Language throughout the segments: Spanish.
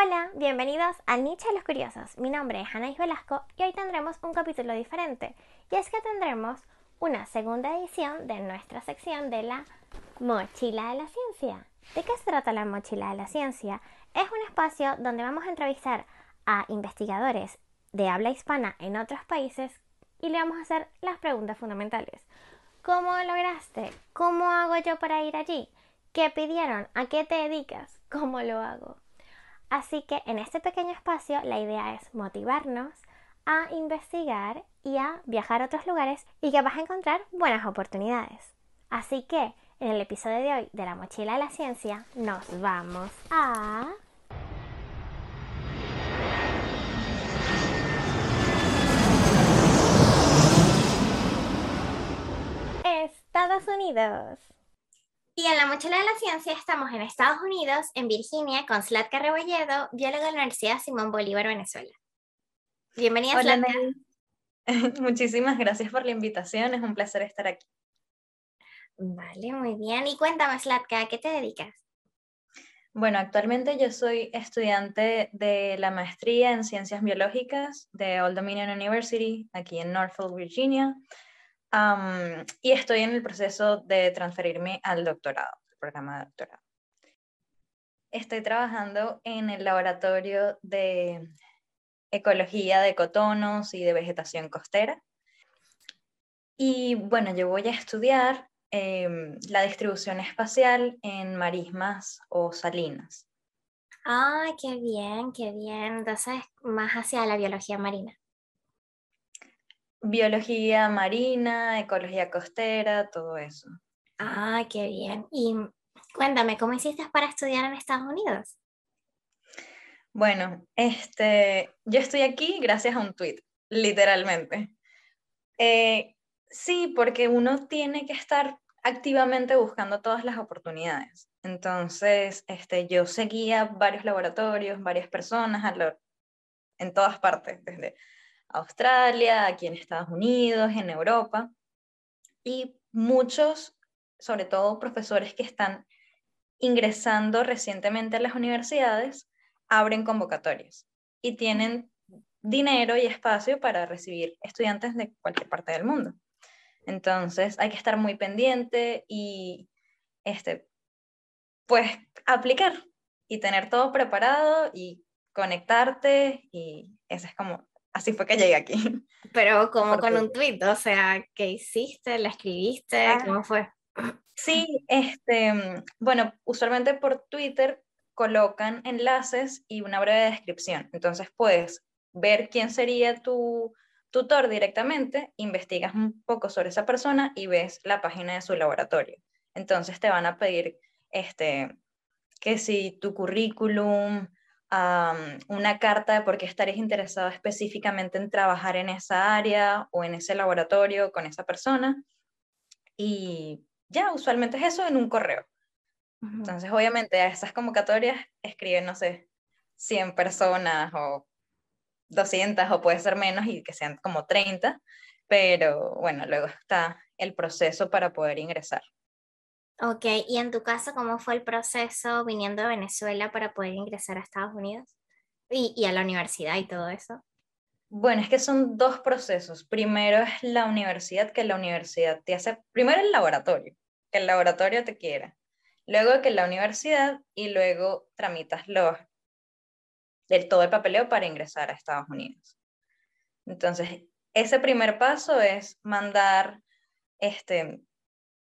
Hola, bienvenidos a Nietzsche de los Curiosos. Mi nombre es Anaís Velasco y hoy tendremos un capítulo diferente. Y es que tendremos una segunda edición de nuestra sección de la Mochila de la Ciencia. ¿De qué se trata la Mochila de la Ciencia? Es un espacio donde vamos a entrevistar a investigadores de habla hispana en otros países y le vamos a hacer las preguntas fundamentales. ¿Cómo lograste? ¿Cómo hago yo para ir allí? ¿Qué pidieron? ¿A qué te dedicas? ¿Cómo lo hago? Así que en este pequeño espacio la idea es motivarnos a investigar y a viajar a otros lugares y que vas a encontrar buenas oportunidades. Así que en el episodio de hoy de la mochila de la ciencia nos vamos a... Estados Unidos. Y en la mochila de la ciencia estamos en Estados Unidos, en Virginia, con Slatka Rebolledo, bióloga de la Universidad Simón Bolívar, Venezuela. Bienvenida, Hola, Muchísimas gracias por la invitación, es un placer estar aquí. Vale, muy bien. Y cuéntame, Slatka, ¿a qué te dedicas? Bueno, actualmente yo soy estudiante de la maestría en Ciencias Biológicas de Old Dominion University, aquí en Norfolk, Virginia y estoy en el proceso de transferirme al doctorado, el programa de doctorado. Estoy trabajando en el laboratorio de ecología de cotonos y de vegetación costera. Y bueno, yo voy a estudiar em, la distribución espacial en marismas o salinas. ¡Ay, qué bien, qué bien! Entonces, más hacia la biología marina biología marina, ecología costera, todo eso. Ah, qué bien. Y cuéntame, ¿cómo hiciste para estudiar en Estados Unidos? Bueno, este, yo estoy aquí gracias a un tweet, literalmente. Eh, sí, porque uno tiene que estar activamente buscando todas las oportunidades. Entonces, este, yo seguía varios laboratorios, varias personas en todas partes, desde Australia, aquí en Estados Unidos, en Europa, y muchos, sobre todo profesores que están ingresando recientemente a las universidades, abren convocatorias y tienen dinero y espacio para recibir estudiantes de cualquier parte del mundo. Entonces hay que estar muy pendiente y este, pues aplicar y tener todo preparado y conectarte y ese es como así fue que llegué aquí. Pero como con un tweet, o sea, ¿qué hiciste? ¿La escribiste? Ah. ¿Cómo fue? Sí, este, bueno, usualmente por Twitter colocan enlaces y una breve descripción. Entonces puedes ver quién sería tu tutor directamente, investigas un poco sobre esa persona y ves la página de su laboratorio. Entonces te van a pedir este, que si tu currículum, una carta de por qué estarías interesado específicamente en trabajar en esa área o en ese laboratorio con esa persona. Y ya, usualmente es eso en un correo. Entonces, obviamente, a esas convocatorias escriben, no sé, 100 personas o 200 o puede ser menos y que sean como 30, pero bueno, luego está el proceso para poder ingresar. Ok, y en tu caso, ¿cómo fue el proceso viniendo de Venezuela para poder ingresar a Estados Unidos? Y, a la universidad y todo eso. Bueno, es que son dos procesos. Primero es la universidad, que la universidad te hace, primero el laboratorio, que el laboratorio te quiera. Luego que la universidad y luego tramitas los, del todo el papeleo para ingresar a Estados Unidos. Entonces, ese primer paso es mandar este,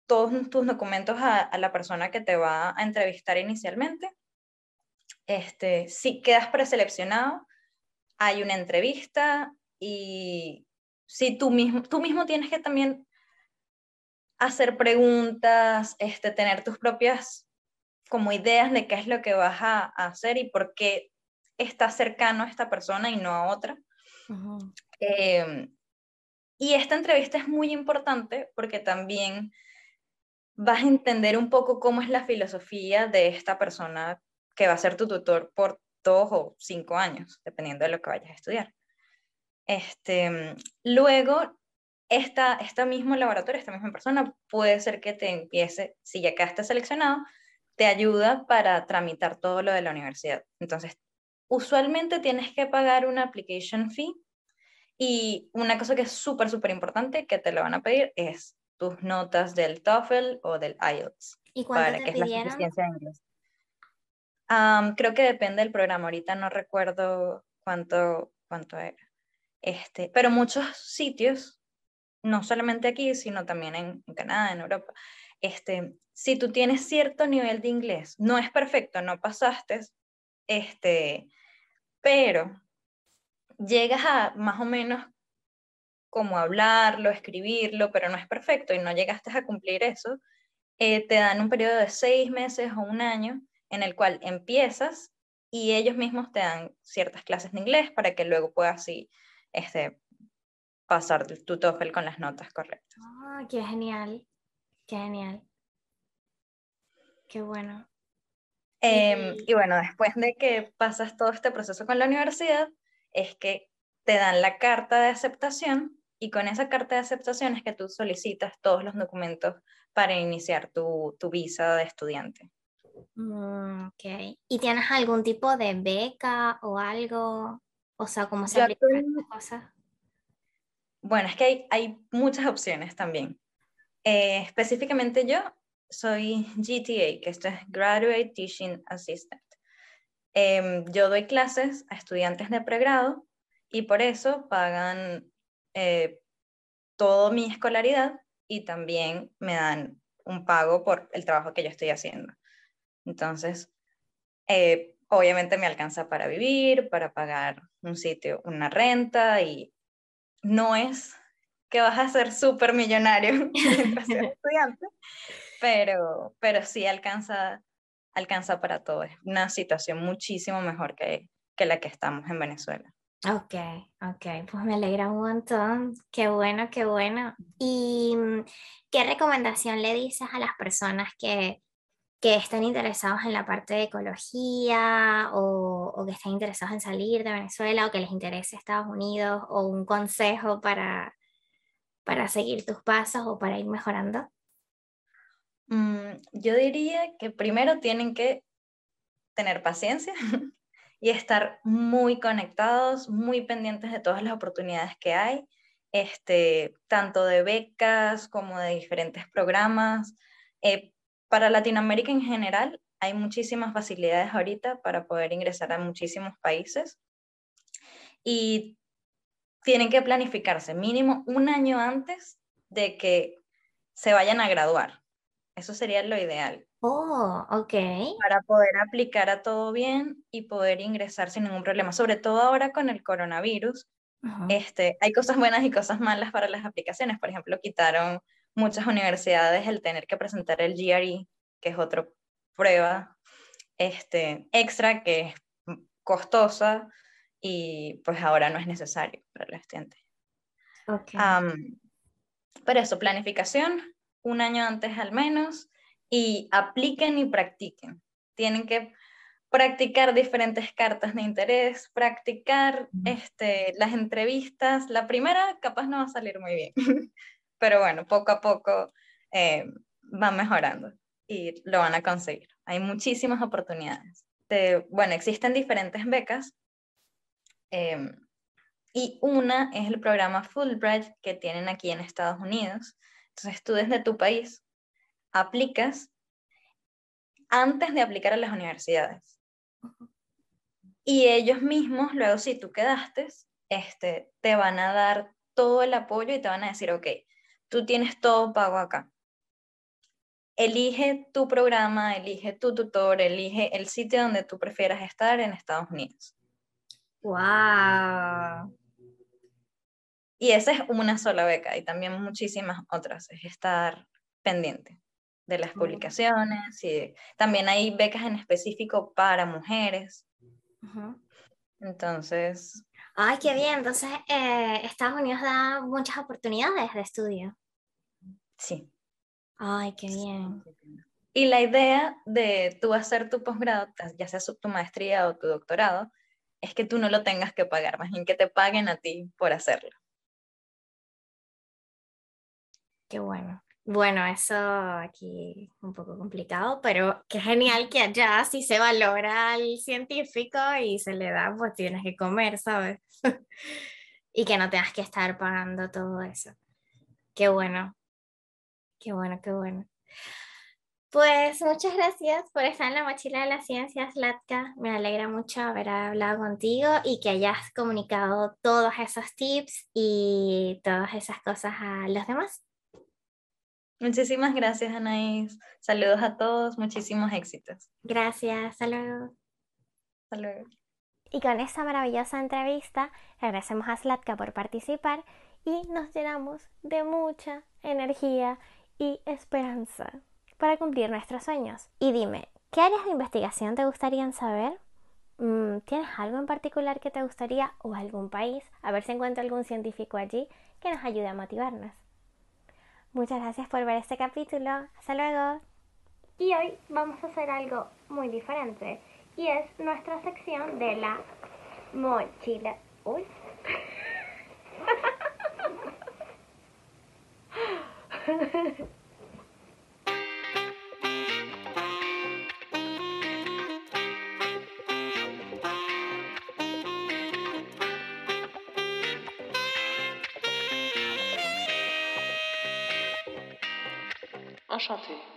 todos tus documentos a, la persona que te va a entrevistar inicialmente. Este, si quedas preseleccionado, hay una entrevista y si tú mismo, tú mismo tienes que también hacer preguntas, este, tener tus propias como ideas de qué es lo que vas a, hacer y por qué estás cercano a esta persona y no a otra. Em, y esta entrevista es muy importante porque también vas a entender un poco cómo es la filosofía de esta persona que va a ser tu tutor por dos o cinco años, dependiendo de lo que vayas a estudiar. Este, luego, esta, esta mismo laboratorio, esta misma persona, puede ser que te empiece, si ya quedaste seleccionado, te ayuda para tramitar todo lo de la universidad. Entonces, usualmente tienes que pagar una application fee y una cosa que es súper, súper importante que te lo van a pedir es tus notas del TOEFL o del IELTS. ¿Y cuánto para te que es la pidieron? suficiencia de inglés. Am, creo que depende del programa. Ahorita no recuerdo cuánto, cuánto era. Este, pero muchos sitios, no solamente aquí, sino también en, en Canadá, en Europa, este, si tú tienes cierto nivel de inglés, no es perfecto, no pasaste, este, pero llegas a más o menos como hablarlo, escribirlo, pero no es perfecto y no llegaste a cumplir eso, eh, te dan un periodo de seis meses o un año en el cual empiezas y ellos mismos te dan ciertas clases de inglés para que luego puedas así, este, pasar tu TOEFL con las notas correctas. Ah, qué genial. Qué genial. Qué bueno. Em, Y- y bueno, después de que pasas todo este proceso con la universidad, es que te dan la carta de aceptación y con esa carta de aceptación es que tú solicitas todos los documentos para iniciar tu, tu visa de estudiante. Mm, ok. ¿Y tienes algún tipo de beca o algo? O sea, ¿cómo se aplican estas cosas? Bueno, es que hay, hay muchas opciones también. Eh, específicamente yo soy GTA, que esto es Graduate Teaching Assistant. Em, yo doy clases a estudiantes de pregrado y por eso pagan eh, toda mi escolaridad y también me dan un pago por el trabajo que yo estoy haciendo. Entonces, eh, obviamente me alcanza para vivir, para pagar un sitio, una renta y no es que vas a ser súper millonario mientras seas estudiante, pero, pero sí alcanza, alcanza para todo. Es una situación muchísimo mejor que, que la que estamos en Venezuela. Ok, ok, pues me alegra un montón. Qué bueno, qué bueno. ¿Y mm, qué recomendación le dices a las personas que, que están interesados en la parte de ecología o, que están interesados en salir de Venezuela o que les interese Estados Unidos o un consejo para, para seguir tus pasos o para ir mejorando? Mm, yo diría que primero tienen que tener paciencia y estar muy conectados, muy pendientes de todas las oportunidades que hay, este, tanto de becas como de diferentes programas. Eh, para Latinoamérica en general hay muchísimas facilidades ahorita para poder ingresar a muchísimos países y tienen que planificarse mínimo un año antes de que se vayan a graduar. Eso sería lo ideal Oh, ok. para poder aplicar a todo bien y poder ingresar sin ningún problema. Sobre todo ahora con el coronavirus, este, hay cosas buenas y cosas malas para las aplicaciones. Por ejemplo, quitaron muchas universidades el tener que presentar el GRE, que es otra prueba este, extra que es costosa y pues ahora no es necesario para los estudiantes. Ok. Am, pero eso, planificación, un año antes al menos, y apliquen y practiquen. Tienen que practicar diferentes cartas de interés, practicar este, las entrevistas. La primera capaz no va a salir muy bien, pero bueno, poco a poco eh, van mejorando y lo van a conseguir. Hay muchísimas oportunidades. De- bueno, existen diferentes becas. em, y una es el programa Fulbright que tienen aquí en Estados Unidos. Entonces tú desde tu país aplicas antes de aplicar a las universidades. Y ellos mismos, luego si tú quedaste, este, te van a dar todo el apoyo y te van a decir, ok, tú tienes todo pago acá. Elige tu programa, elige tu tutor, elige el sitio donde tú prefieras estar en Estados Unidos. Wow. Y esa es una sola beca y también muchísimas otras, es estar pendiente de las publicaciones y también hay becas en específico para mujeres. Entonces, Ay, qué bien. Entonces, eh, Estados Unidos da muchas oportunidades de estudio. sí. Ay, qué bien. Y la idea de tú hacer tu posgrado, ya sea tu maestría o tu doctorado, es que tú no lo tengas que pagar, más bien que te paguen a ti por hacerlo. Qué bueno. Bueno, eso aquí un poco complicado, pero qué genial que allá si se valora al científico y se le da, pues tienes que comer, ¿sabes? y que no tengas que estar pagando todo eso. Qué bueno, qué bueno, qué bueno. Pues muchas gracias por estar en la mochila de las ciencias, Latka. Me alegra mucho haber hablado contigo y que hayas comunicado todos esos tips y todas esas cosas a los demás. Muchísimas gracias, Anaís. Saludos a todos, muchísimos éxitos. Gracias. Hasta luego. Y con esta maravillosa entrevista, agradecemos a Slatka por participar y nos llenamos de mucha energía y esperanza para cumplir nuestros sueños. Y dime, ¿qué áreas de investigación te gustaría saber? Mm, ¿Tienes algo en particular que te gustaría o algún país? A ver si encuentro algún científico allí que nos ayude a motivarnos. Muchas gracias por ver este capítulo. Hasta luego. Y hoy vamos a hacer algo muy diferente y es nuestra sección de la mochila. Uy. Enchanté.